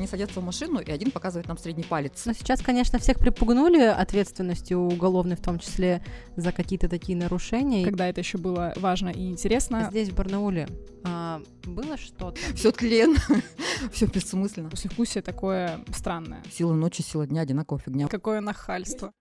они садятся в машину, и один показывает нам средний палец. Но сейчас, конечно, всех припугнули ответственностью уголовной, в том числе за какие-то такие нарушения. Когда это еще было важно и интересно. Здесь, в Барнауле, а, было что-то? Все тлен, все бессмысленно. Послевкусие такое странное. Сила ночи, сила дня, одинаковая фигня. Какое нахальство.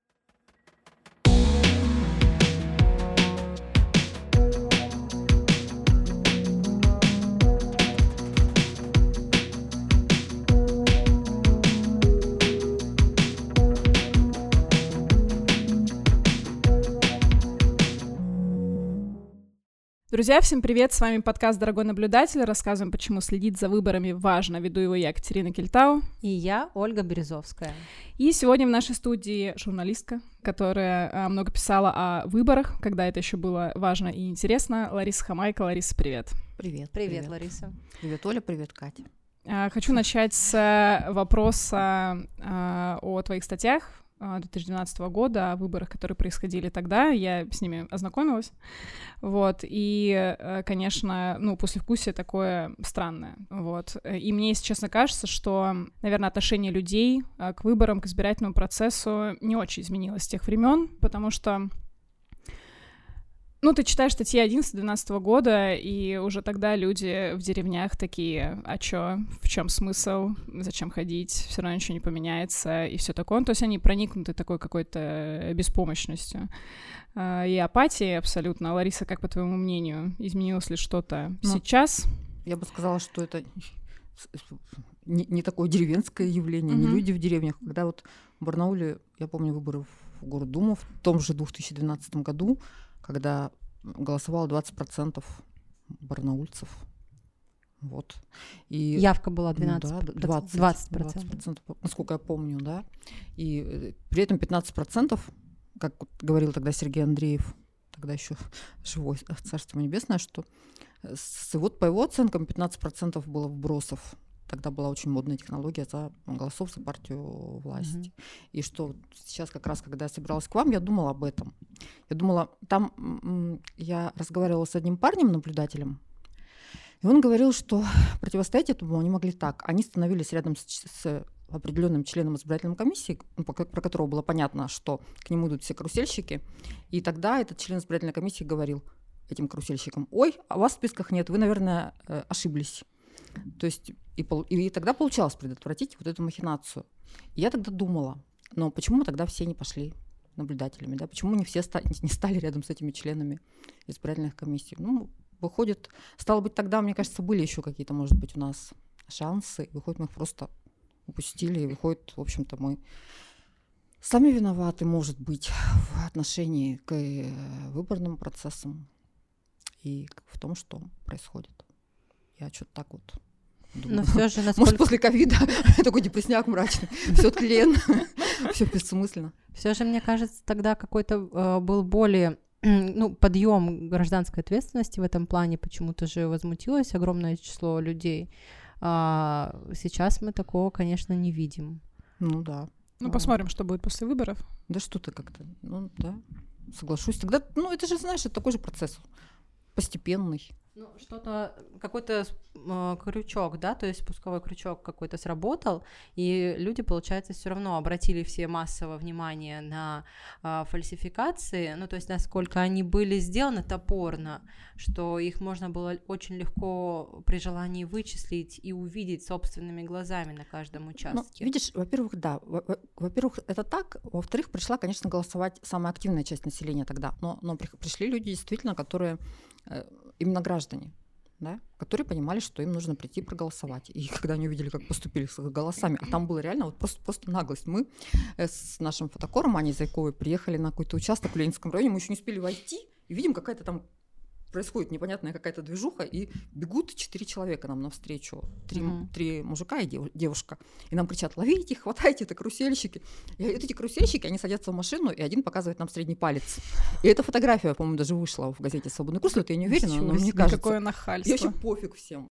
Друзья, всем привет! С вами подкаст «Дорогой наблюдатель». Рассказываем, почему следить за выборами важно. Веду его я, Екатерина Кельтау. И я, Ольга Березовская. И сегодня в нашей студии журналистка, которая а, много писала о выборах, когда это еще было важно и интересно. Лариса Хамайка. Лариса, привет. Привет. Привет, привет. Лариса. Привет, Оля, привет, Катя. А, хочу начать с э, вопроса а, о твоих статьях 2012 а, года, о выборах, которые происходили тогда, я с ними ознакомилась, вот, и, э, конечно, ну, послевкусие такое странное, вот, и мне, если честно, кажется, что, наверное, отношение людей э, к выборам, к избирательному процессу не очень изменилось с тех времен, потому что ну, ты читаешь статьи 11-12 года, и уже тогда люди в деревнях такие, а чё, в чем смысл, зачем ходить, все равно ничего не поменяется, и все такое. Ну, то есть они проникнуты такой какой-то беспомощностью а, и апатией абсолютно. Лариса, как по твоему мнению, изменилось ли что-то ну, сейчас? Я бы сказала, что это не, не такое деревенское явление, mm-hmm. не люди в деревнях. Когда вот в Барнауле, я помню выборы в Гордуму в том же 2012 году, когда голосовало 20% барнаульцев. Вот. И, Явка была 12, ну, да, 20, 20%. 20%, насколько я помню, да. И э, при этом 15%, как говорил тогда Сергей Андреев, тогда еще живой, царство небесное, что с, вот по его оценкам 15% было вбросов Тогда была очень модная технология за голосов за партию власти. Mm-hmm. И что сейчас как раз, когда я собиралась к вам, я думала об этом. Я думала, там я разговаривала с одним парнем, наблюдателем, и он говорил, что противостоять этому они могли так. Они становились рядом с, с определенным членом избирательной комиссии, ну, про которого было понятно, что к нему идут все карусельщики. И тогда этот член избирательной комиссии говорил этим карусельщикам, ой, а вас в списках нет, вы, наверное, э, ошиблись. То есть и, и тогда получалось предотвратить вот эту махинацию. И я тогда думала, но почему тогда все не пошли наблюдателями, да? Почему не все ста- не стали рядом с этими членами избирательных комиссий? Ну, выходит, стало быть, тогда, мне кажется, были еще какие-то, может быть, у нас шансы, выходит, мы их просто упустили, и выходит, в общем-то, мы сами виноваты, может быть, в отношении к э, выборным процессам и в том, что происходит. Я что-то так вот Думаю, Но все же насколько... Может, после ковида такой депресняк мрачный, все тлен, все бессмысленно. Все же, мне кажется, тогда какой-то э, был более ну, подъем гражданской ответственности в этом плане почему-то же возмутилось огромное число людей. А сейчас мы такого, конечно, не видим. Ну да. Ну, посмотрим, что будет после выборов. Да что ты как-то, ну да, соглашусь. Тогда, ну, это же, знаешь, это такой же процесс постепенный. Ну, что-то, какой-то э, крючок, да, то есть пусковой крючок какой-то сработал, и люди, получается, все равно обратили все массово внимание на э, фальсификации, ну, то есть насколько они были сделаны топорно, что их можно было очень легко при желании вычислить и увидеть собственными глазами на каждом ну, участке. Ну, видишь, во-первых, да, во-первых, это так, во-вторых, пришла, конечно, голосовать самая активная часть населения тогда, но, но пришли люди действительно, которые э, именно граждане, да, которые понимали, что им нужно прийти проголосовать. И когда они увидели, как поступили с их голосами, а там было реально вот просто, просто наглость. Мы э, с нашим фотокором Аней Зайковой приехали на какой-то участок в Ленинском районе, мы еще не успели войти, и видим, какая-то там происходит непонятная какая-то движуха, и бегут четыре человека нам навстречу. Три, mm-hmm. три мужика и дев, девушка. И нам кричат, ловите, хватайте, это карусельщики. И вот эти карусельщики, они садятся в машину, и один показывает нам средний палец. И эта фотография, по-моему, даже вышла в газете «Свободный курс», это я не уверена, но мне кажется... Какое нахальство. Я еще пофиг всем.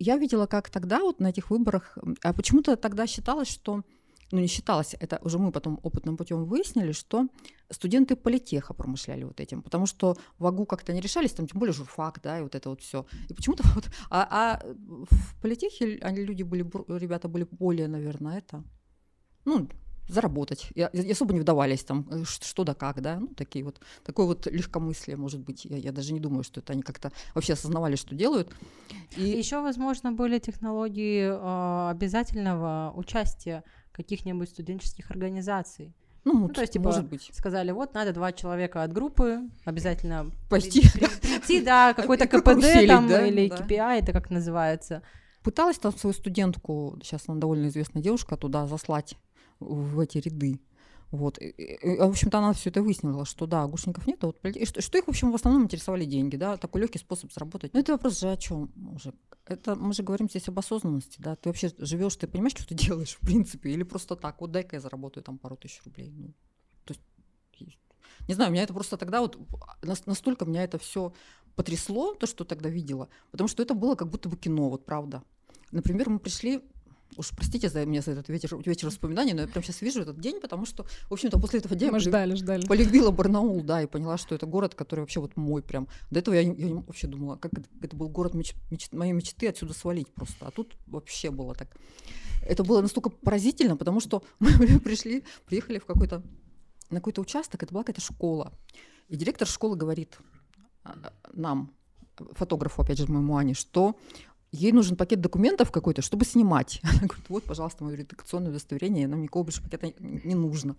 Я видела, как тогда вот на этих выборах, а почему-то тогда считалось, что ну, не считалось, это уже мы потом опытным путем выяснили, что студенты политеха промышляли вот этим, потому что в АГУ как-то не решались, там тем более журфак, да, и вот это вот все. И почему-то вот, а, а в политехе они люди были, ребята были более, наверное, это, ну, заработать. И особо не вдавались там, э, что да как, да, ну, такие вот, такое вот легкомыслие, может быть. Я, я даже не думаю, что это они как-то вообще осознавали, что делают. И... Еще, возможно, были технологии э, обязательного участия каких-нибудь студенческих организаций. Ну, ну, то есть, типа, может быть. сказали, вот, надо два человека от группы, обязательно пойти, прийти, да, какой-то КПД там или. KPI, это как называется. Пыталась там свою студентку, сейчас она довольно известная девушка, туда заслать в эти ряды. Вот. И, и, в общем-то, она все это выяснила, что да, гушников нет, а вот, и что, что их, в общем, в основном интересовали деньги, да, такой легкий способ заработать. Но это вопрос же о чем уже? Это мы же говорим здесь об осознанности, да, ты вообще живешь, ты понимаешь, что ты делаешь, в принципе, или просто так, вот дай-ка я заработаю там пару тысяч рублей. Ну, то есть, не знаю, меня это просто тогда вот настолько меня это все потрясло, то, что тогда видела, потому что это было как будто бы кино, вот правда. Например, мы пришли Уж простите за меня за этот вечер, вечер воспоминаний, но я прям сейчас вижу этот день, потому что, в общем-то, после этого дня Мы ждали, ждали. полюбила Барнаул, да, и поняла, что это город, который вообще вот мой прям. До этого я, я вообще думала, как это, это был город меч, меч, моей мечты отсюда свалить просто. А тут вообще было так. Это было настолько поразительно, потому что мы пришли, приехали в какой-то на какой-то участок, это была какая-то школа. И директор школы говорит а, нам, фотографу, опять же, моему Ане, что ей нужен пакет документов какой-то, чтобы снимать. Она говорит, вот, пожалуйста, мое редакционное удостоверение, нам никакого больше пакета не нужно.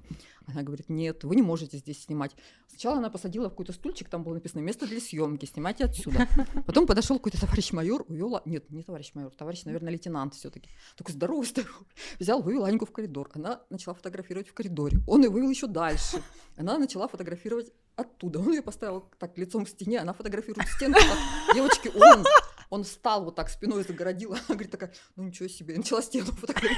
Она говорит, нет, вы не можете здесь снимать. Сначала она посадила в какой-то стульчик, там было написано место для съемки, снимайте отсюда. Потом подошел какой-то товарищ майор, увел, нет, не товарищ майор, товарищ, наверное, лейтенант все-таки. Такой здоровый, здоровый. Взял, вывел Аньку в коридор. Она начала фотографировать в коридоре. Он ее вывел еще дальше. Она начала фотографировать оттуда. Он ее поставил так лицом к стене, она фотографирует стену. Так, Девочки, он он встал вот так спиной загородил, она говорит такая, ну ничего себе, начала стену.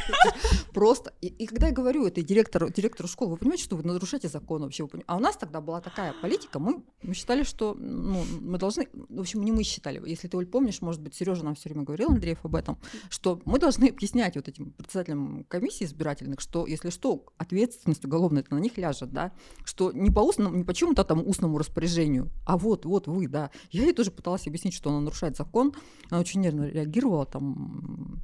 Просто. И, и когда я говорю этой директору, директору школы, вы понимаете, что вы нарушаете закон вообще? А у нас тогда была такая политика, мы, мы считали, что ну, мы должны, в общем, не мы считали, если ты, Оль, помнишь, может быть, Сережа нам все время говорил, Андреев, об этом, что мы должны объяснять вот этим председателям комиссии избирательных, что, если что, ответственность уголовная на них ляжет, да, что не по устному, не по чему-то там устному распоряжению, а вот, вот вы, да. Я ей тоже пыталась объяснить, что она нарушает закон, она очень нервно реагировала там.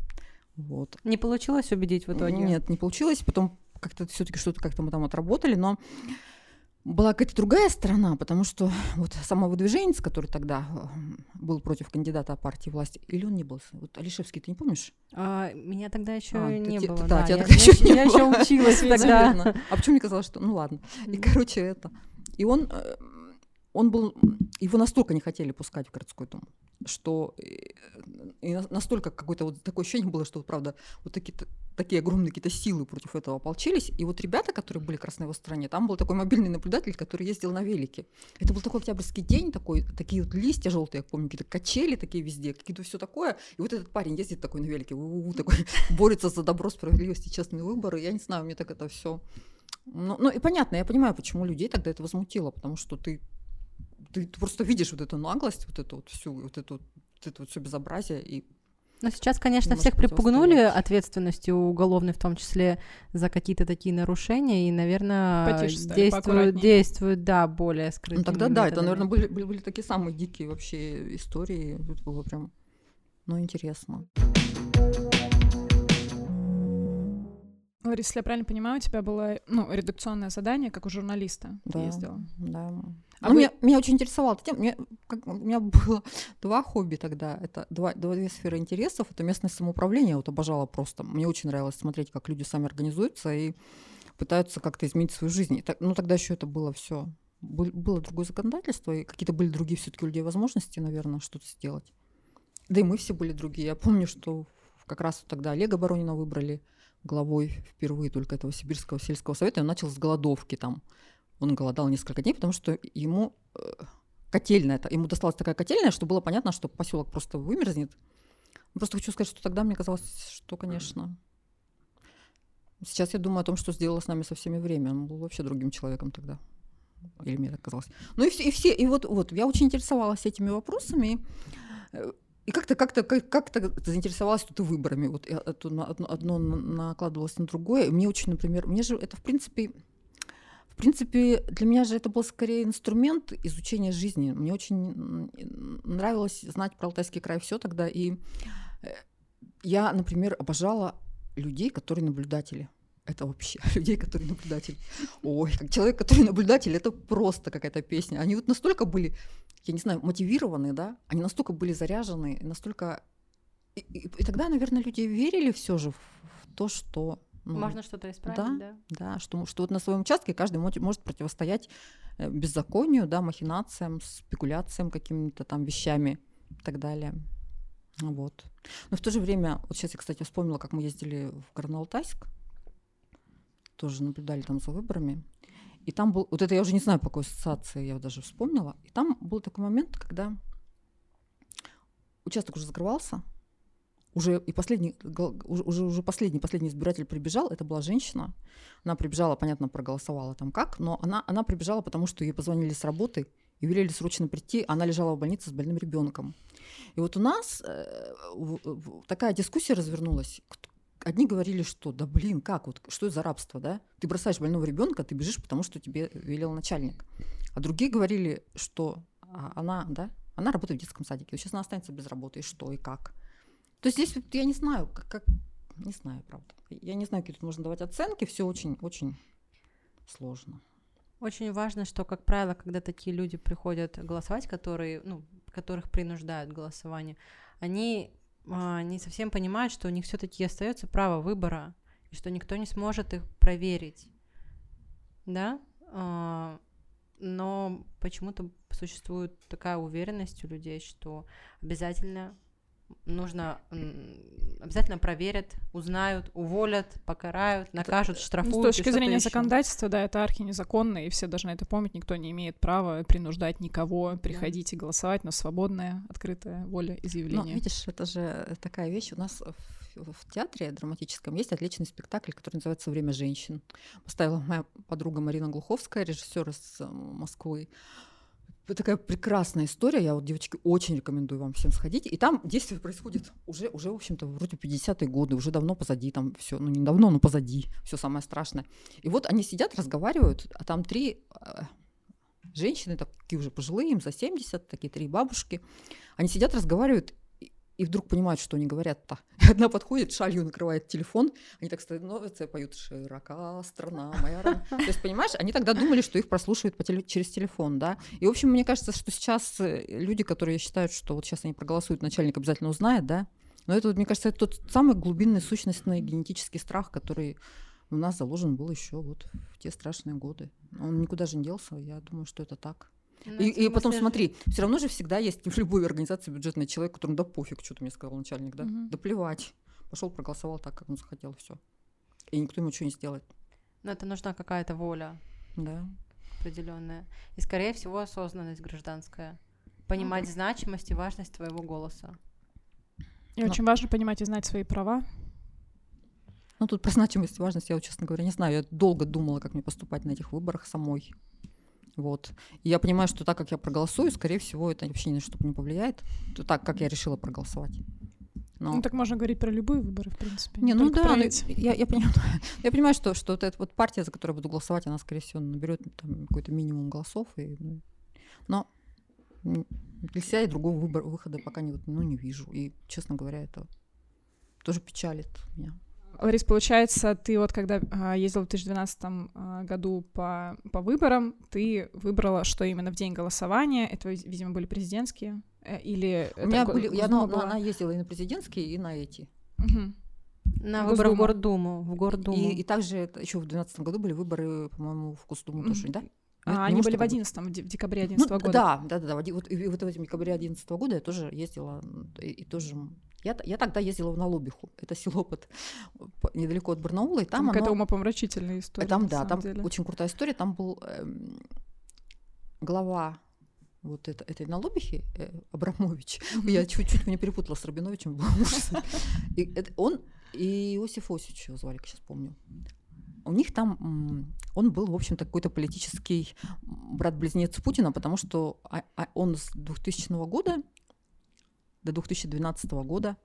Вот. Не получилось убедить в итоге? Нет, не получилось. Потом как-то все-таки что-то как-то мы там отработали, но была какая-то другая сторона, потому что вот самовыдвиженец, который тогда э, был против кандидата партии власти, или он не был? Вот Алишевский, ты не помнишь? А, меня тогда еще а, не ты, было. Да, да тебя я, тогда еще не я было. еще училась тогда. А почему мне казалось, что... Ну ладно. И, короче, это... И он э, он был, его настолько не хотели пускать в городской дом, что э, и настолько какое-то вот такое ощущение было, что, правда, вот такие, такие огромные какие-то силы против этого ополчились. И вот ребята, которые были как раз на его стороне, там был такой мобильный наблюдатель, который ездил на велике. Это был такой октябрьский день, такой, такие вот листья желтые, я помню, какие-то качели такие везде, какие-то все такое. И вот этот парень ездит такой на велике, у-у-у, такой, борется за добро, справедливость и честные выборы. Я не знаю, мне так это все ну, ну и понятно, я понимаю, почему людей тогда это возмутило, потому что ты ты, ты просто видишь вот эту наглость, вот эту вот всю, вот эту, вот это вот все безобразие и ну, сейчас, конечно, всех припугнули ответственностью уголовной, в том числе за какие-то такие нарушения, и, наверное, действуют, действуют, да, более скрытыми Ну, тогда да, это, наверное, были, были, были такие самые дикие вообще истории. Это было прям, ну, интересно. Лариса, если я правильно понимаю, у тебя было ну, редакционное задание, как у журналиста да, ездила. Да. А ну, вы... меня, меня очень интересовало эта тема. Меня, как, у меня было два хобби тогда. Это два, два, две сферы интересов. Это местное самоуправление. Я вот обожала просто. Мне очень нравилось смотреть, как люди сами организуются и пытаются как-то изменить свою жизнь. И так, ну, тогда еще это было все. Было другое законодательство, и какие-то были другие все-таки у людей возможности, наверное, что-то сделать. Да и мы все были другие. Я помню, что как раз тогда Олега Боронина выбрали главой впервые только этого сибирского сельского совета, он начал с голодовки там. Он голодал несколько дней, потому что ему э, котельная, ему досталась такая котельная, что было понятно, что поселок просто вымерзнет. Просто хочу сказать, что тогда мне казалось, что, конечно, сейчас я думаю о том, что сделало с нами со всеми время. Он был вообще другим человеком тогда. Или мне так казалось. Ну и и все, и вот, вот я очень интересовалась этими вопросами. И как-то как-то как- как-то заинтересовалась тут выборами. Вот одно, одно на- накладывалось на другое. Мне очень, например, мне же это в принципе, в принципе, для меня же это был скорее инструмент изучения жизни. Мне очень нравилось знать про Алтайский край все тогда. И э, я, например, обожала людей, которые наблюдатели. Это вообще людей, которые наблюдатели. Ой, как человек, который наблюдатель, это просто какая-то песня. Они вот настолько были, я не знаю, мотивированные, да, они настолько были заряжены, настолько... И, и- и тогда, наверное, люди верили все же в, в то, что... ну, Можно что-то исправить, да? да, что, что вот на своем участке каждый мо- может противостоять э, беззаконию, да, махинациям, спекуляциям, какими-то там вещами и так далее. Вот. Но в то же время, вот сейчас я, кстати, вспомнила, как мы ездили в Горно-Алтайск, тоже наблюдали там за выборами. И там был, вот это я уже не знаю, по какой ассоциации я даже вспомнила. И там был такой момент, когда участок уже закрывался, уже и последний, уже, уже, последний, последний избиратель прибежал, это была женщина. Она прибежала, понятно, проголосовала там как, но она, она прибежала, потому что ей позвонили с работы и велели срочно прийти. Она лежала в больнице с больным ребенком. И вот у нас э, такая дискуссия развернулась. Одни говорили, что да блин, как вот, что это за рабство, да? Ты бросаешь больного ребенка, ты бежишь, потому что тебе велел начальник. А другие говорили, что а, она, да, она работает в детском садике. Сейчас она останется без работы, и что, и как. То есть здесь я не знаю, как, как- не знаю, правда. Я не знаю, какие тут можно давать оценки, все очень-очень сложно. Очень важно, что, как правило, когда такие люди приходят голосовать, которые, ну, которых принуждают к голосованию, они не совсем понимают, что у них все-таки остается право выбора, и что никто не сможет их проверить. Да? А, но почему-то существует такая уверенность у людей, что обязательно нужно обязательно проверят, узнают, уволят, покарают, накажут, Ну, штрафуют. С и точки что-то зрения ещё. законодательства, да, это архи незаконно, и все должны это помнить. Никто не имеет права принуждать никого приходить и голосовать, но свободная, открытая воля Ну, изъявления. видишь, это же такая вещь. У нас в, в театре драматическом есть отличный спектакль, который называется «Время женщин». Поставила моя подруга Марина Глуховская, режиссер из э, Москвы. Такая прекрасная история. Я вот, девочки, очень рекомендую вам всем сходить. И там действие происходит уже, уже в общем-то, вроде 50-е годы, уже давно позади, там все, ну не давно, но позади, все самое страшное. И вот они сидят, разговаривают, а там три э, женщины, такие уже пожилые, им за 70, такие три бабушки. Они сидят, разговаривают, и- вдруг понимают, что они говорят-то. И одна подходит, шалью накрывает телефон, они так становятся и поют «Широка страна моя». родная». То есть, понимаешь, они тогда думали, что их прослушивают по теле- через телефон, да. И, в общем, мне кажется, что сейчас э, люди, которые считают, что вот сейчас они проголосуют, начальник обязательно узнает, да, но это, мне кажется, это тот самый глубинный сущностный генетический страх, который у нас заложен был еще вот в те страшные годы. Он никуда же не делся, я думаю, что это так. Ну, И, и потом смотри, все равно же всегда есть в любой организации бюджетный человек, которому да пофиг, что ты мне сказал начальник, да? Мгм. Да плевать. Пошел, проголосовал так, как он захотел, все. И никто ему ничего не сделает. Но это нужна какая-то воля Да. определенная. И, скорее всего, осознанность гражданская. Понимать значимость и важность твоего голоса. И но- очень важно понимать и знать свои права. Ну, тут про значимость и важность я, честно говоря, не знаю. Я долго думала, как мне поступать на этих выборах самой. Вот. И я понимаю, что так как я проголосую, скорее всего, это вообще ни на что не повлияет. То так, как я решила проголосовать. Но... Ну, так можно говорить про любые выборы, в принципе. Не, ну да, про ну, я, я, понимаю, я понимаю, что, что вот эта вот партия, за которую я буду голосовать, она, скорее всего, наберет там какой-то минимум голосов. И, ну, но для себя я другого выбора, выхода пока не, ну, не вижу. И, честно говоря, это тоже печалит меня. Ларис, получается, ты вот когда а, ездила в 2012 а, году по, по выборам, ты выбрала, что именно в день голосования, это, ви- видимо, были президентские, э, или... У меня это были, я, ну, была? она ездила и на президентские, и на эти. Мгм. На выборы в. Гордуму. В Гордуму. И, и также еще в 2012 году были выборы, по-моему, в Госдуму Мгм. тоже, да? А, они были в это 11 в де- в декабре Ну, 11 года. Да, да, да, да. Вот, и вот в этом декабре 2011 года я тоже ездила, и, и тоже... Я, я тогда ездила в Налобиху. Это село под, по- недалеко от Барнаула, и там Там какая-то оно... умопомрачительная история. Э, Там, на да, там деле. очень крутая история. Там был эм, глава вот это, этой Налобихи, э, Абрамович. Я чуть-чуть меня перепутала с Рабиновичем. И это он и Иосиф Осич его звали, сейчас помню. У них там, он был, в общем-то, какой-то политический брат-близнец Путина, потому что а- а он с 2000 года до 2012 года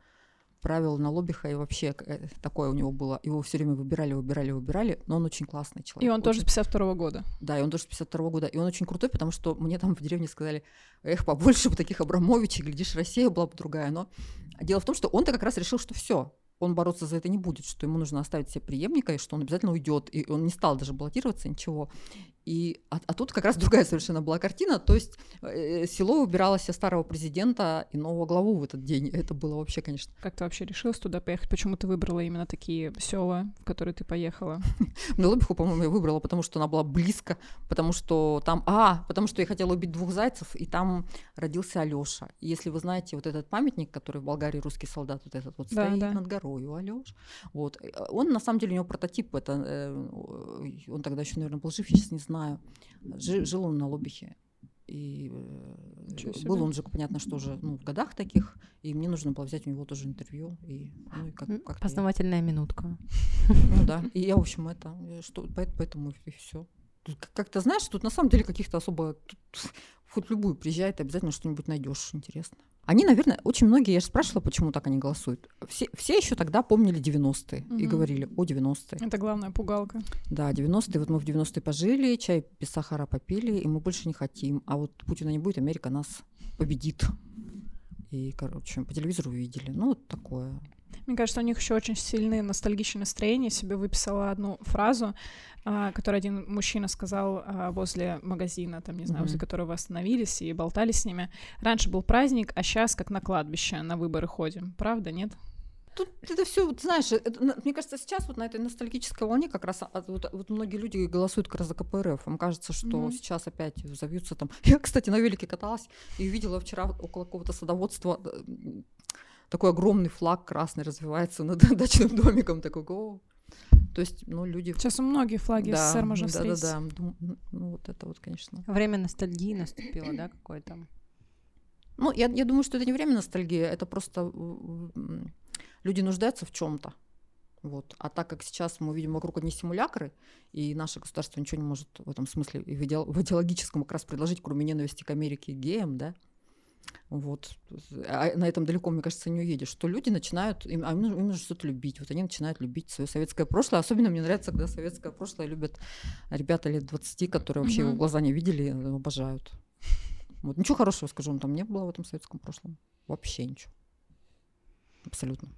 правил на лоббиха, и вообще э, такое у него было. Его все время выбирали, выбирали, выбирали, но он очень классный человек. И он очень... тоже с 52 года. Да, и он тоже с 52 года. И он очень крутой, потому что мне там в деревне сказали, эх, побольше бы таких Абрамовичей, глядишь, Россия была бы другая. Но дело в том, что он-то как раз решил, что все, он бороться за это не будет, что ему нужно оставить себе преемника, и что он обязательно уйдет. И он не стал даже баллотироваться, ничего. И, а, а тут как раз другая совершенно была картина, то есть э, село убирало себе старого президента и нового главу в этот день. Это было вообще, конечно. Как ты вообще решилась туда поехать? Почему ты выбрала именно такие села, в которые ты поехала? На Лобиху, по-моему, я выбрала, потому что она была близко, потому что там... А, потому что я хотела убить двух зайцев, и там родился Алёша. Если вы знаете вот этот памятник, который в Болгарии русский солдат, вот этот вот да, стоит да. над горой, Алёш. Вот. Э, он, на самом деле, у него прототип, это... Э, он тогда еще, наверное, был жив, я сейчас не знаю знаю. Жил, он на Лобихе. И э, был он же, понятно, что уже ну, в годах таких, и мне нужно было взять у него тоже интервью. И, ну, и как, как Познавательная я... минутка. Ну да, и я, в общем, это, э, что, поэтому и все. Как-то, знаешь, тут на самом деле каких-то особо... Тут, хоть любую приезжает, обязательно что-нибудь найдешь интересно. Они, наверное, очень многие, я же спрашивала, почему так они голосуют. Все, все еще тогда помнили 90-е угу. и говорили о 90-е. Это главная пугалка. Да, 90-е. Вот мы в 90-е пожили, чай без сахара попили, и мы больше не хотим. А вот Путина не будет, Америка нас победит. И, короче, по телевизору увидели. Ну, вот такое. Мне кажется, у них еще очень сильные ностальгичные настроения. Я себе выписала одну фразу, а, которую один мужчина сказал а, возле магазина, там, не знаю, mm-hmm. возле которого остановились и болтали с ними. Раньше был праздник, а сейчас как на кладбище на выборы ходим. Правда, нет? Тут это все, вот, знаешь, это, мне кажется, сейчас вот на этой ностальгической волне как раз а, вот, вот многие люди голосуют как раз за КПРФ. Им кажется, что mm-hmm. сейчас опять завьются там. Я, кстати, на велике каталась и увидела вчера около какого-то садоводства такой огромный флаг красный развивается над дачным домиком, такой, о. То есть, ну, люди... Сейчас у многих флаги да, СССР можно да, встретить. Да, да, да. Ну, вот это вот, конечно. Время ностальгии наступило, да, какое-то? Ну, я, я думаю, что это не время ностальгии, это просто люди нуждаются в чем то Вот. А так как сейчас мы видим вокруг одни симулякры, и наше государство ничего не может в этом смысле в, идеологическом как раз предложить, кроме ненависти к Америке и геям, да, вот. А на этом далеко, мне кажется, не уедешь. Что люди начинают, им, а им, нужно, им нужно что-то любить. Вот они начинают любить свое советское прошлое. Особенно мне нравится, когда советское прошлое любят ребята лет 20, которые вообще его глаза не видели, обожают. Вот ничего хорошего, скажу, там не было в этом советском прошлом. Вообще ничего. Абсолютно.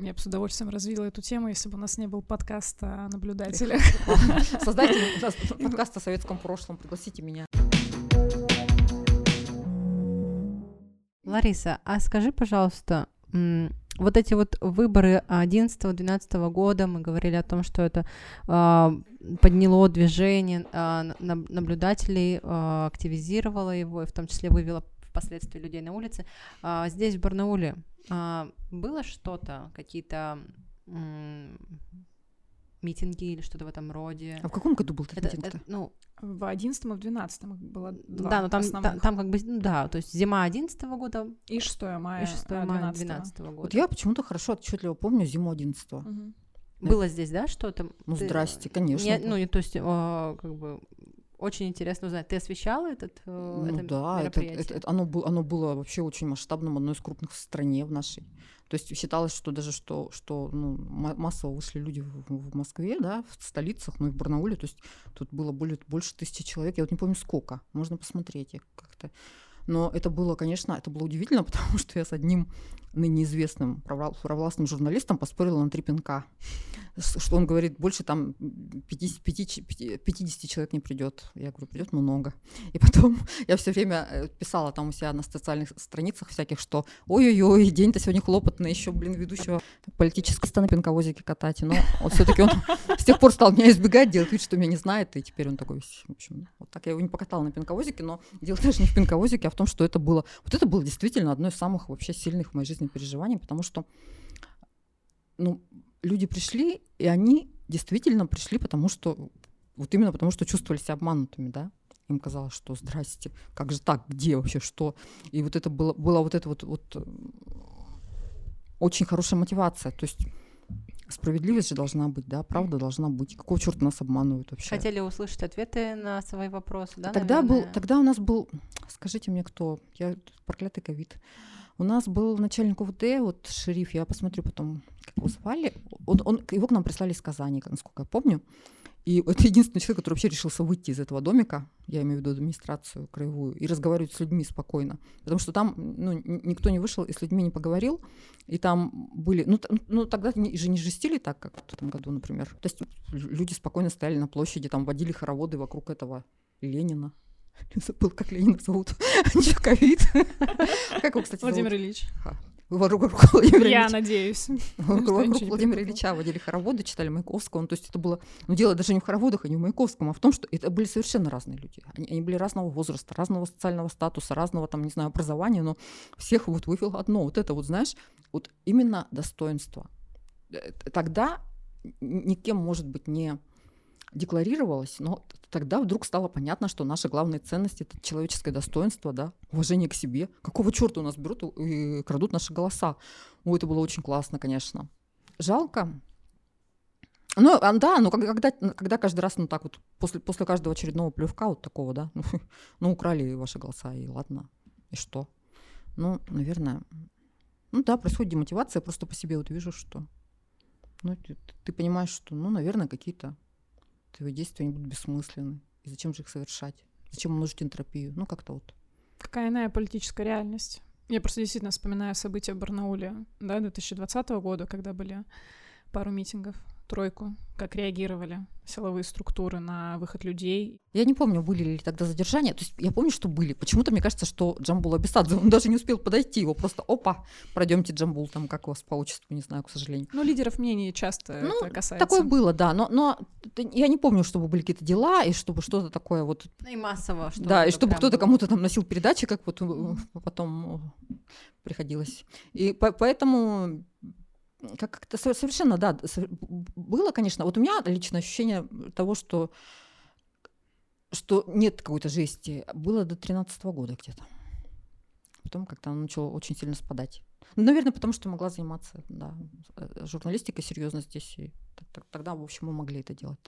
Я бы с удовольствием развила эту тему, если бы у нас не был подкаста наблюдателя. Создайте подкаст о советском прошлом, пригласите меня. Лариса, а скажи, пожалуйста, вот эти вот выборы 11-12 года, мы говорили о том, что это э, подняло движение, э, наблюдателей, э, активизировало его, и в том числе вывело впоследствии людей на улице. Э, здесь, в Барнауле, э, было что-то, какие-то митинги или что-то в этом роде. А в каком году был этот это, митинг? Это, ну, в одиннадцатом и в двенадцатом было два Да, но там, там, там как бы, ну, да, то есть зима одиннадцатого года. И 6 мая. И 6 мая двенадцатого года. Вот я почему-то хорошо отчетливо помню зиму одиннадцатого. Угу. Было здесь, да, что-то? Ну, Ты... здрасте, конечно. Не, ну, то есть, о, как бы, очень интересно узнать. Ты освещала этот ну, это да, мероприятие? Это, это, это, оно, оно было вообще очень масштабным, одно из крупных в стране в нашей. То есть считалось, что даже что, что ну, массово вышли люди в, в Москве, да, в столицах, ну и в Барнауле, то есть тут было более, больше тысячи человек, я вот не помню сколько, можно посмотреть, я как-то но это было, конечно, это было удивительно, потому что я с одним ныне известным провластным журналистом поспорила на три пинка. Что он говорит, больше там 50, 50 человек не придет. Я говорю, придет много. И потом я все время э, писала там у себя на социальных страницах всяких, что ой-ой-ой, день-то сегодня хлопотный, еще, блин, ведущего политического ста на пинковозике катать. Но вот все-таки он с тех пор стал меня избегать, делать вид, что меня не знает, и теперь он такой, в общем, вот так я его не покатала на пинковозике, но дело даже не в пинковозике, а в том, что это было, вот это было действительно одно из самых вообще сильных в моей жизни переживаний, потому что, ну, люди пришли, и они действительно пришли, потому что, вот именно потому что чувствовали себя обманутыми, да, им казалось, что здрасте, как же так, где вообще, что? И вот это было, была вот эта вот, вот э, очень хорошая мотивация, то есть Справедливость же должна быть, да, правда должна быть. Какого черта нас обманывают вообще? Хотели услышать ответы на свои вопросы, да? Тогда наверное? был, тогда у нас был, скажите мне, кто? Я проклятый ковид. У нас был начальник УВД, вот шериф, я посмотрю потом, как его звали. Он, он, его к нам прислали из Казани, насколько я помню. И это единственный человек, который вообще решился выйти из этого домика, я имею в виду администрацию краевую, и разговаривать с людьми спокойно. Потому что там ну, никто не вышел и с людьми не поговорил. И там были... Ну, ну тогда же не жестили так, как в этом году, например. То есть люди спокойно стояли на площади, там водили хороводы вокруг этого Ленина. Забыл, как Ленина зовут. Ковид. Как его, кстати, Владимир Ильич. Вокруг Владимира Ильича. Я надеюсь. Вокруг Владимира Ильича водили хороводы, читали Маяковского. Ну, то есть это было... Ну, дело даже не в хороводах, а не в Маяковском, а в том, что это были совершенно разные люди. Они, они были разного возраста, разного социального статуса, разного, там, не знаю, образования, но всех вот вывел одно. Вот это вот, знаешь, вот именно достоинство. Э, тогда никем, может быть, не декларировалось, но тогда вдруг стало понятно, что наши главные ценности это человеческое достоинство, да, уважение к себе. Какого черта у нас берут и крадут наши голоса? Ой, это было очень классно, конечно. Жалко. Ну, а, да, но когда, когда каждый раз, ну так вот, после, после каждого очередного плевка вот такого, да, ну, ну, украли ваши голоса, и ладно, и что? Ну, наверное, ну да, происходит демотивация, просто по себе вот вижу, что, ну, ты, ты понимаешь, что, ну, наверное, какие-то твои действия они будут бессмысленны. И зачем же их совершать? Зачем умножить энтропию? Ну, как-то вот. Какая иная политическая реальность? Я просто действительно вспоминаю события в Барнауле, да, 2020 года, когда были пару митингов тройку, как реагировали силовые структуры на выход людей. Я не помню, были ли тогда задержания. То есть я помню, что были. Почему-то мне кажется, что Джамбул Абисадзе, он даже не успел подойти. Его просто, опа, пройдемте Джамбул, там как у вас по отчеству, не знаю, к сожалению. Ну, лидеров мнений часто ну, это касается. такое было, да. Но, но я не помню, чтобы были какие-то дела, и чтобы что-то такое вот... И массово. Что да, и чтобы кто-то кому-то там носил передачи, как вот mm-hmm. потом приходилось. И по- поэтому как-то совершенно, да, было, конечно. Вот у меня личное ощущение того, что, что нет какой-то жести, было до 13 года где-то. Потом как-то оно начало очень сильно спадать. Ну, наверное, потому что могла заниматься да, э, журналистикой серьезно здесь. И тогда, в общем, мы могли это делать.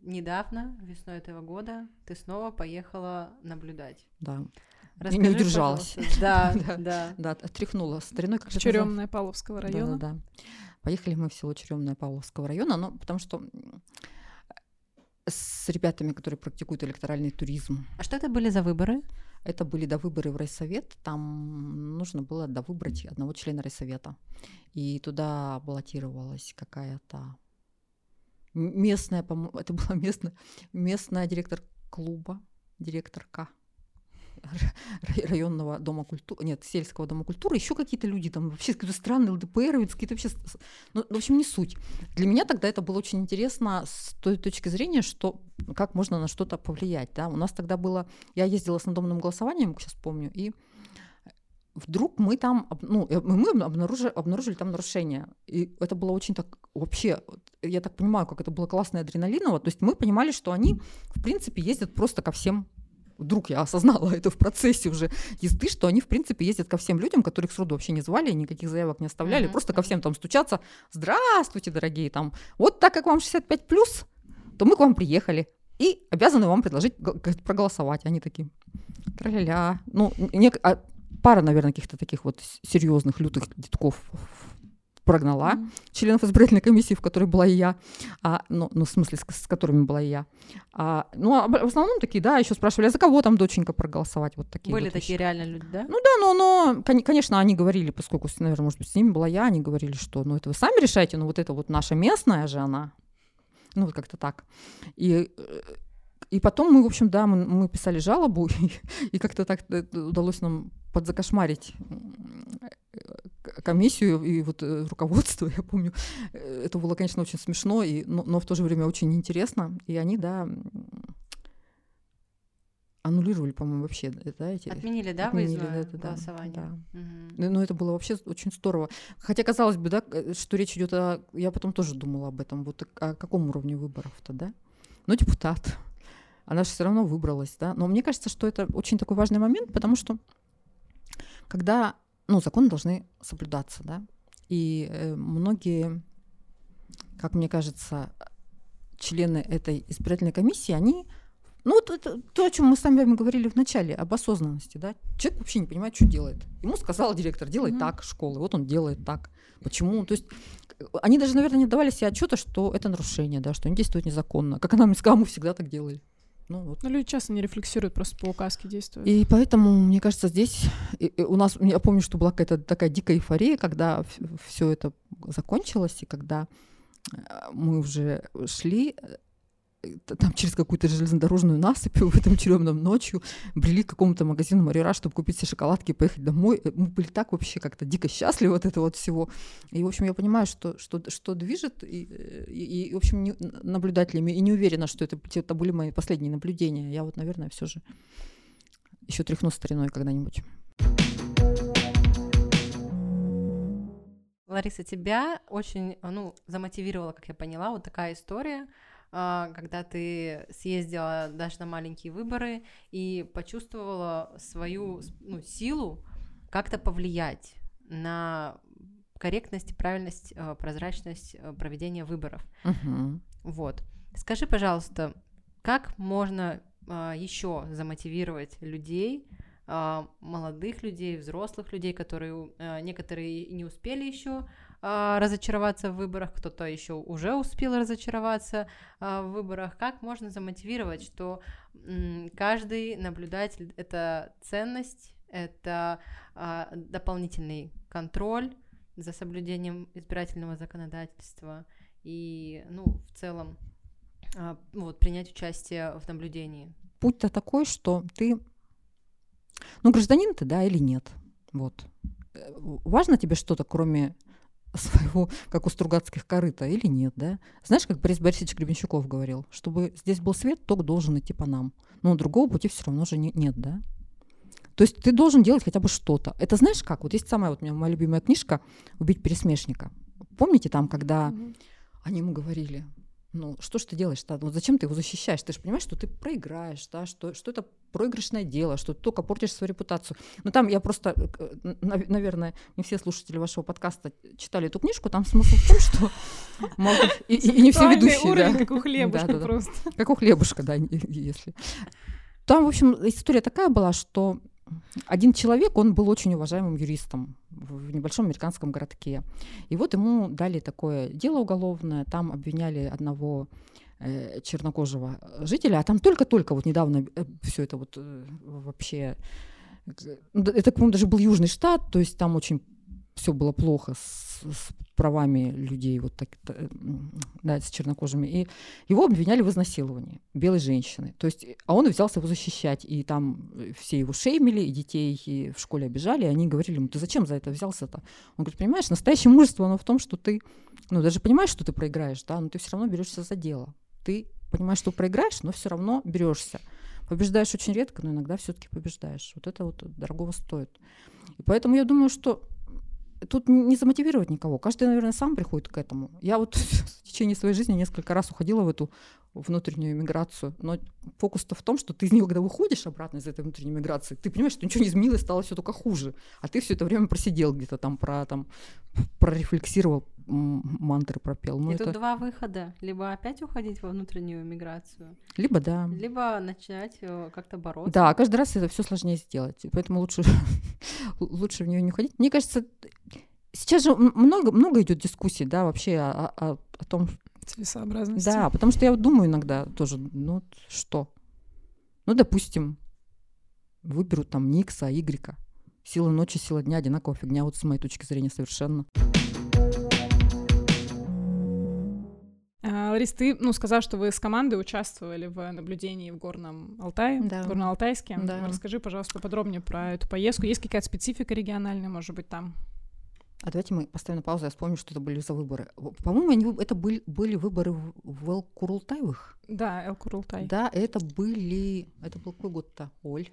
Недавно, весной этого года, ты снова поехала наблюдать. Да. Расскажи, не удержалась. Да, да. Да, отряхнула стариной. Как Черемное Павловского района. Да, да, Поехали мы в село Черемное Павловского района, но потому что с ребятами, которые практикуют электоральный туризм. А что это были за выборы? Это были до выборы в райсовет. Там нужно было довыбрать одного члена райсовета. И туда баллотировалась какая-то местная, это была местная, местная директор клуба, директорка районного дома культуры, нет, сельского дома культуры, еще какие-то люди там, вообще какие-то странные ЛДПР, какие-то вообще, ну, в общем, не суть. Для меня тогда это было очень интересно с той точки зрения, что как можно на что-то повлиять, да. У нас тогда было, я ездила с надомным голосованием, сейчас помню, и вдруг мы там, ну, мы обнаружили, обнаружили там нарушение. И это было очень так, вообще, я так понимаю, как это было классно и адреналиново. То есть мы понимали, что они, в принципе, ездят просто ко всем вдруг я осознала это в процессе уже езды, что они, в принципе, ездят ко всем людям, которых сроду вообще не звали, никаких заявок не оставляли, mm-hmm. просто ко всем там стучаться. Здравствуйте, дорогие, там, вот так как вам 65 плюс, то мы к вам приехали и обязаны вам предложить проголосовать. Они такие, тра-ля-ля. Ну, не, а пара, наверное, каких-то таких вот серьезных лютых детков прогнала mm-hmm. членов избирательной комиссии, в которой была и я, а, ну, ну, в смысле, с, с которыми была и я. А, ну, а в основном такие, да, еще спрашивали, а за кого там доченька проголосовать? Вот такие Были вот такие вещи. реально люди, да? Ну да, но, но, конечно, они говорили, поскольку, наверное, может быть, с ними была я, они говорили, что, ну, это вы сами решаете, но вот это вот наша местная же она. Ну, вот как-то так. И и потом мы, в общем, да, мы, мы писали жалобу, и, и как-то так э, удалось нам подзакошмарить комиссию и вот э, руководство, я помню, э, это было, конечно, очень смешно, и, но, но в то же время очень интересно. И они, да, аннулировали, по-моему, вообще, да, эти... Отменили, да, Отменили, выездное да, голосование? Да. Угу. Но это было вообще очень здорово. Хотя казалось бы, да, э, что речь идет о... Я потом тоже думала об этом, вот о каком уровне выборов-то, да? Ну, депутат. Она же все равно выбралась, да? Но мне кажется, что это очень такой важный момент, потому что когда ну, законы должны соблюдаться, да. И э, многие, как мне кажется, члены этой избирательной комиссии, они Ну, вот это то, о чем мы с вами говорили в начале, об осознанности, да. Человек вообще не понимает, что делает. Ему сказал директор, делай mm-hmm. так школы, вот он делает так. Почему? То есть они даже, наверное, не давали себе отчета, что это нарушение, да, что они действуют незаконно. Как она мне сказала, мы всегда так делали. Ну, вот. Но люди часто не рефлексируют, просто по указке действуют. И поэтому, мне кажется, здесь и, и у нас, я помню, что была какая-то такая дикая эйфория, когда все это закончилось, и когда э, мы уже шли там через какую-то железнодорожную насыпь в этом тюремном ночью брели к какому-то магазину Марира, чтобы купить себе шоколадки и поехать домой. Э, мы были так вообще как-то дико счастливы от этого вот всего. И, в общем, я понимаю, что, что, что движет, и, и, и в общем, не, наблюдателями, и не уверена, что это, это были мои последние наблюдения. Я вот, наверное, все же еще тряхну стариной когда-нибудь. Лариса, тебя очень ну, замотивировала, как я поняла, вот такая история – когда ты съездила даже на маленькие выборы и почувствовала свою ну, силу как-то повлиять на корректность, правильность, а, прозрачность а, проведения выборов. Uh-huh. Вот. Скажи, пожалуйста, как можно еще замотивировать людей, молодых людей, взрослых людей, которые некоторые не успели еще а, разочароваться в выборах, кто-то еще уже успел разочароваться а, в выборах. Как можно замотивировать, что каждый наблюдатель это ценность, это а, дополнительный контроль за соблюдением избирательного законодательства и, ну, в целом, вот, принять участие в наблюдении. Путь-то такой, что ты, ну, гражданин ты, да, или нет, вот. Э, важно тебе что-то, кроме своего, как у Стругацких, корыта или нет, да? Знаешь, как Борис Борисович Гребенщиков говорил, чтобы здесь был свет, ток должен идти по нам. Но другого пути все равно же не, нет, да? То есть ты должен делать хотя бы что-то. Это знаешь как? Вот есть самая вот у меня моя любимая книжка «Убить пересмешника». Помните там, когда mm-hmm. они ему говорили, ну, что ж ты делаешь-то? Вот зачем ты его защищаешь? Ты же понимаешь, что ты проиграешь, да, что, что это проигрышное дело, что ты только портишь свою репутацию. Ну, там я просто, э, наверное, не все слушатели вашего подкаста читали эту книжку, там смысл в том, что могут... И, и не все ведущие, да. как у хлебушка просто. Как у хлебушка, да, если... Там, в общем, история такая была, что один человек, он был очень уважаемым юристом в небольшом американском городке. И вот ему дали такое дело уголовное, там обвиняли одного э, чернокожего жителя, а там только-только вот недавно э, все это вот э, вообще... Э, это, по-моему, даже был Южный штат, то есть там очень все было плохо с, с правами людей, вот так, э, да, с чернокожими. И его обвиняли в изнасиловании белой женщины. То есть, а он взялся его защищать, и там э, все его шеймили, и детей и в школе обижали, и они говорили ему, ты зачем за это взялся-то? Он говорит, понимаешь, настоящее мужество, оно в том, что ты, ну, даже понимаешь, что ты проиграешь, да, но ты все равно берешься за дело. Ты понимаешь, что проиграешь, но все равно берешься. Побеждаешь очень редко, но иногда все-таки побеждаешь. Вот это вот дорогого стоит. И поэтому я думаю, что тут не замотивировать никого. Каждый, наверное, сам приходит к этому. Я вот в течение своей жизни несколько раз уходила в эту внутреннюю миграцию. Но фокус-то в том, что ты из нее, когда выходишь обратно из этой внутренней миграции, ты понимаешь, что ничего не изменилось, стало все только хуже. А ты все это время просидел где-то там, про, там прорефлексировал, мантры пропел. Ну, И это... тут два выхода. Либо опять уходить во внутреннюю миграцию. Либо да. Либо начать э, как-то бороться. Да, каждый раз это все сложнее сделать. Поэтому лучше, лучше в нее не уходить. Мне кажется, сейчас же много, много идет дискуссий, да, вообще о, о, о том, Целесообразности. Да, потому что я вот думаю иногда тоже, ну что? Ну, допустим, выберут там Никса, Игрека. Сила ночи, сила дня, одинаковая фигня, вот с моей точки зрения совершенно. Ларис, ты ну, сказала, что вы с командой участвовали в наблюдении в Горном Алтае, да. в Горно-Алтайске. Да. Расскажи, пожалуйста, поподробнее про эту поездку. Есть какая-то специфика региональная, может быть, там? А давайте мы поставим на паузу, я вспомню, что это были за выборы. По-моему, они, это были, были выборы в, в Эл-Курултаевых. Да, Эл-Курултай. Да, это были... Это был какой год-то, Оль?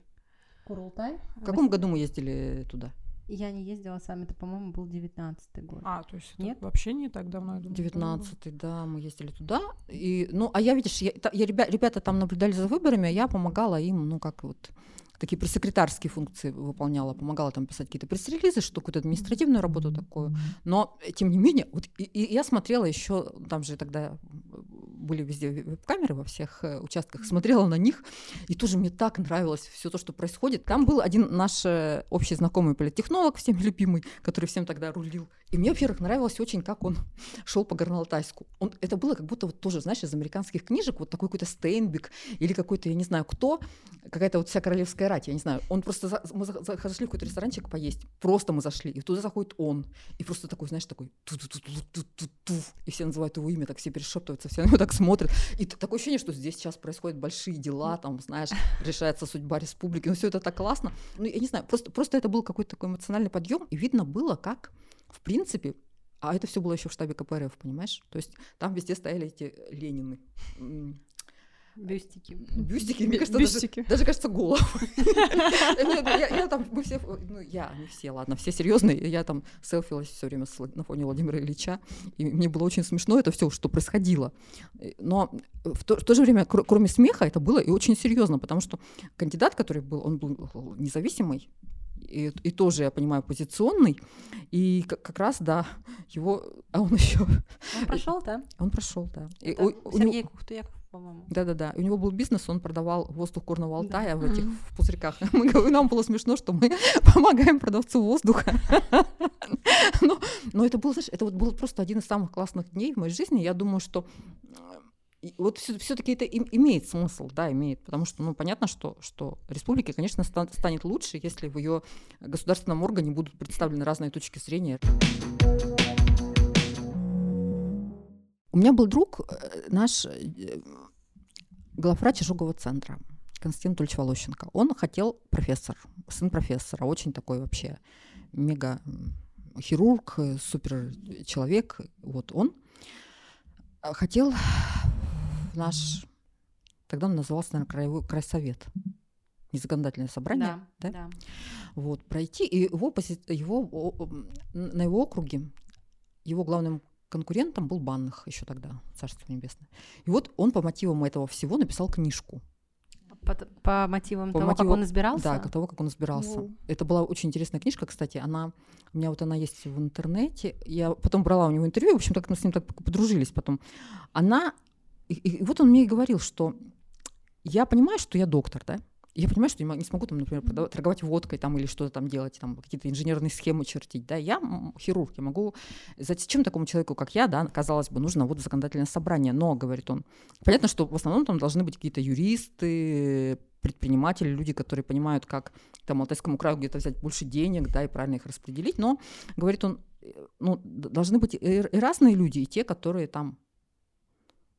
Курултай? В каком году мы ездили туда? Я не ездила сами, это, по-моему, был девятнадцатый год. А, то есть нет? вообще не так давно, Девятнадцатый, да, мы ездили туда. И, ну, а я, видишь, я, я, ребята, ребята там наблюдали за выборами, а я помогала им, ну, как вот такие пресс-секретарские функции выполняла, помогала там писать какие-то пресс-релизы, что какую-то административную работу такую. Но, тем не менее, вот и, и я смотрела еще, там же тогда были везде веб-камеры во всех э, участках, смотрела на них, и тоже мне так нравилось все то, что происходит. Там был один наш э, общий знакомый политтехнолог, всеми любимый, который всем тогда рулил. И мне, во-первых, нравилось очень, как он шел по Горно-Алтайску. Он, это было как будто вот тоже, знаешь, из американских книжек, вот такой какой-то Стейнбек или какой-то, я не знаю кто, какая-то вот вся королевская рать, я не знаю. Он просто, за, мы зашли в какой-то ресторанчик поесть, просто мы зашли, и туда заходит он, и просто такой, знаешь, такой и все называют его имя, так все перешептываются, все на него так смотрят. И такое ощущение, что здесь сейчас происходят большие дела, там, знаешь, решается судьба республики, ну все это так классно. Ну, я не знаю, просто, просто это был какой-то такой эмоциональный подъем, и видно было, как в принципе, а это все было еще в штабе КПРФ, понимаешь? То есть там везде стояли эти Ленины. Бюстики. Бюстики, мне кажется, Бюстики. Даже, даже кажется, голову. Я там, мы все, ну, я, не все, ладно, все серьезные. Я там селфилась все время на фоне Владимира Ильича, и мне было очень смешно это все, что происходило. Но в то, же время, кроме смеха, это было и очень серьезно, потому что кандидат, который был, он был независимый, и, и тоже, я понимаю, позиционный. И как, как раз, да, его, а он еще. Он прошел, да? Он прошел, да. И у, Сергей него... Кухтуяков по-моему. Да-да-да. У него был бизнес, он продавал воздух Горного Алтая да. в этих в пузырьках. Мы, нам было смешно, что мы помогаем продавцу воздуха. но, но это был, знаешь, это вот был просто один из самых классных дней в моей жизни. Я думаю, что вот все-таки это имеет смысл, да, имеет, потому что, ну, понятно, что, что республике, конечно, станет лучше, если в ее государственном органе будут представлены разные точки зрения. У меня был друг, э, наш э, главврач ожогового центра, Константин Анатольевич Волощенко. Он хотел профессор, сын профессора, очень такой вообще мега хирург, э, супер человек. Вот он хотел наш, тогда он назывался, наверное, краевой крайсовет, незаконодательное собрание, да, да? да. Вот, пройти, и его, его, на его округе, его главным конкурентом был Банных еще тогда, Царство Небесное. И вот он по мотивам этого всего написал книжку. По, по мотивам по того, мотиву, как он избирался? Да, того, как он избирался. Воу. Это была очень интересная книжка, кстати. Она у меня вот она есть в интернете. Я потом брала у него интервью, в общем, так мы с ним так подружились потом. Она и, и вот он мне и говорил, что я понимаю, что я доктор, да, я понимаю, что я не смогу, там, например, продавать, торговать водкой там, или что-то там делать, там, какие-то инженерные схемы чертить. Да? Я хирург, я могу... Зачем такому человеку, как я, да, казалось бы, нужно вот законодательное собрание. Но, говорит он, понятно, что в основном там должны быть какие-то юристы, предприниматели, люди, которые понимают, как там Алтайскому краю где-то взять больше денег, да, и правильно их распределить. Но, говорит он, э, ну, должны быть и, и разные люди, и те, которые там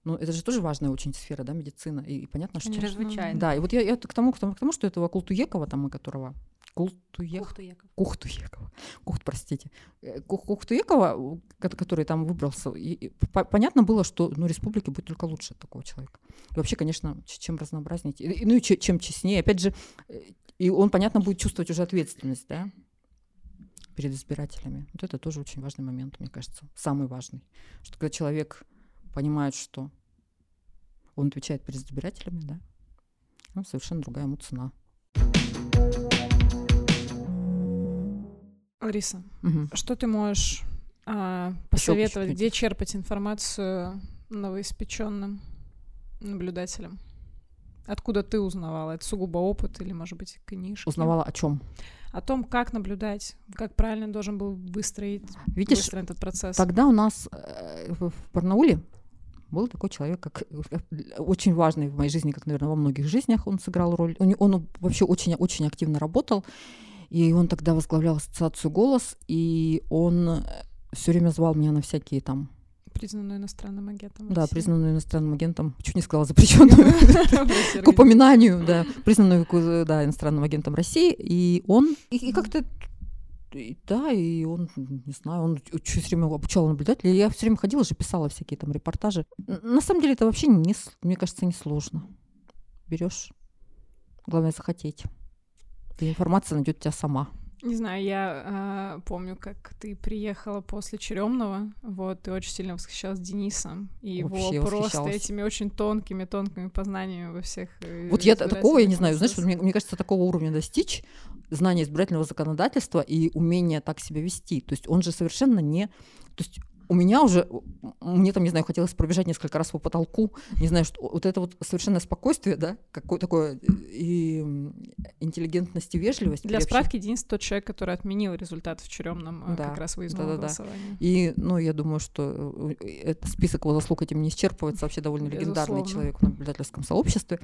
ну, это же тоже важная очень сфера, да, медицина. И, и понятно, что... Чрезвычайно. Да, и вот я, я к, тому, к, тому, к тому, что этого Култуекова, там мы которого... Култуек... Кухтуеков. Кухтуекова. Кухт, простите. Э, Кух, Кухтуекова, который там выбрался, и, и, по, понятно было, что ну, республике будет только лучше от такого человека. И вообще, конечно, чем разнообразнее, и, ну и чем честнее. Опять же, э, и он, понятно, будет чувствовать уже ответственность, да, перед избирателями. Вот это тоже очень важный момент, мне кажется, самый важный. Что когда человек понимают, что он отвечает перед избирателями, да, ну, совершенно другая ему цена. Лариса, угу. что ты можешь а, посоветовать, где черпать информацию новоиспеченным наблюдателям? Откуда ты узнавала? Это сугубо опыт или, может быть, книжки? Узнавала о чем? О том, как наблюдать, как правильно должен был выстроить Видишь, выстроен этот процесс. Тогда у нас э, в Барнауле был такой человек, как очень важный в моей жизни, как, наверное, во многих жизнях он сыграл роль. Он, он вообще очень-очень активно работал, и он тогда возглавлял ассоциацию «Голос», и он все время звал меня на всякие там Признанную иностранным агентом. Да, признанную иностранным агентом. Чуть не сказала запрещенную к упоминанию, да, признанную да, иностранным агентом России. И он, и как-то и, да, и он, не знаю, он все время обучал наблюдателей. Я все время ходила же, писала всякие там репортажи. На самом деле это вообще, не, мне кажется, не сложно. Берешь, главное захотеть. И информация найдет тебя сама. Не знаю, я э, помню, как ты приехала после Черемного, вот, ты очень сильно восхищалась Денисом и его просто этими очень тонкими, тонкими познаниями во всех. Э, вот я такого, я не знаю, знаешь, мне, мне кажется, такого уровня достичь, знание избирательного законодательства и умение так себя вести. То есть он же совершенно не... То есть у меня уже, мне там, не знаю, хотелось пробежать несколько раз по потолку, не знаю, что вот это вот совершенно спокойствие, да, какое такое и интеллигентность и вежливость. Для справки, Денис тот человек, который отменил результат в Черемном да, как раз выездного да, да, голосования. Да. И, ну, я думаю, что э, этот список его заслуг этим не исчерпывается, вообще довольно Безусловно. легендарный человек в наблюдательском сообществе.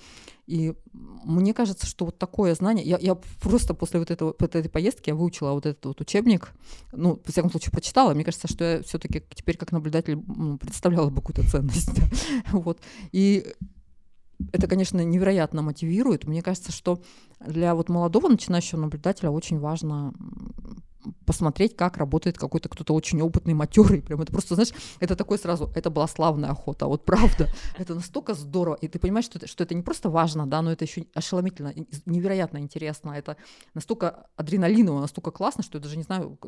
И мне кажется, что вот такое знание, я, я просто после вот, этого, вот этой поездки я выучила вот этот вот учебник, ну, во всяком случае, прочитала, мне кажется, что я все таки теперь как наблюдатель представляла бы какую-то ценность. вот. И это, конечно, невероятно мотивирует. Мне кажется, что для вот молодого начинающего наблюдателя очень важно посмотреть, как работает какой-то кто-то очень опытный, матерый. Прям это просто, знаешь, это такой сразу, это была славная охота, вот правда. Это настолько здорово. И ты понимаешь, что это, что это не просто важно, да, но это еще ошеломительно, невероятно интересно. Это настолько адреналиново, настолько классно, что я даже не знаю,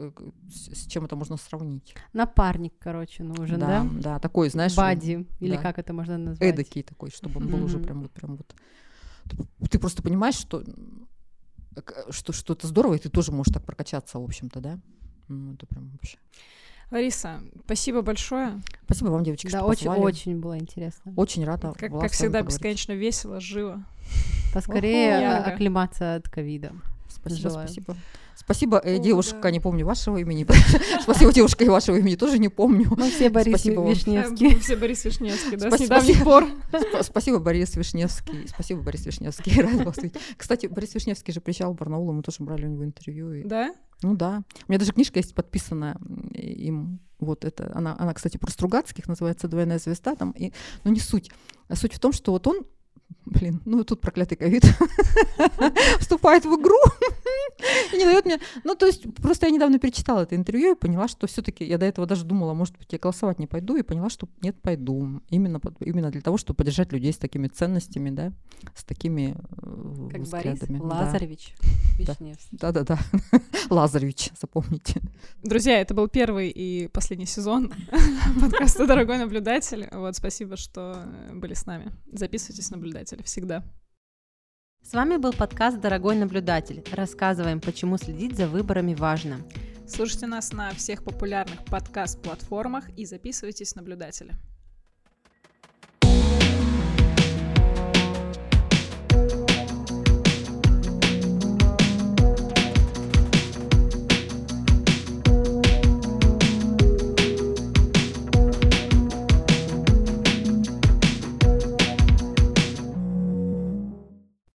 с чем это можно сравнить. Напарник, короче, нужен, да? Да, да такой, знаешь. Бади, или да. как это можно назвать? Эдакий такой, чтобы он был mm-hmm. уже прям вот, прям вот. Ты просто понимаешь, что что, что это здорово, и ты тоже можешь так прокачаться, в общем-то, да? Ну, это прям вообще. Лариса, спасибо большое. Спасибо вам, девочки, да, что очень, позвали. очень было интересно. Очень рада. Как, как всегда, бесконечно весело, живо. Поскорее Ого, оклематься от ковида. Спасибо, Желаю. спасибо. Спасибо, э, девушка, да. не помню вашего имени. Спасибо, девушка, и вашего имени тоже не помню. Мы все Борис Вишневский. Все Борис Вишневский, да, с недавних пор. Спасибо, Борис Вишневский. Спасибо, Борис Вишневский. Рад вас видеть. Кстати, Борис Вишневский же приезжал в Барнаул, мы тоже брали у него интервью. Да? Ну да. У меня даже книжка есть подписанная им. Вот это, она, она, кстати, про Стругацких, называется «Двойная звезда». Там, и, но не суть. Суть в том, что вот он блин, ну тут проклятый ковид вступает в игру и не дает мне... Ну, то есть просто я недавно перечитала это интервью и поняла, что все таки я до этого даже думала, может быть, я голосовать не пойду, и поняла, что нет, пойду. Именно, именно для того, чтобы поддержать людей с такими ценностями, да, с такими э, Как взглядами. Борис Лазаревич да. Вишневский. Да-да-да, Лазаревич, запомните. Друзья, это был первый и последний сезон подкаста «Дорогой наблюдатель». Вот, спасибо, что были с нами. Записывайтесь наблюдать наблюдатель всегда. С вами был подкаст «Дорогой наблюдатель». Рассказываем, почему следить за выборами важно. Слушайте нас на всех популярных подкаст-платформах и записывайтесь в наблюдатели.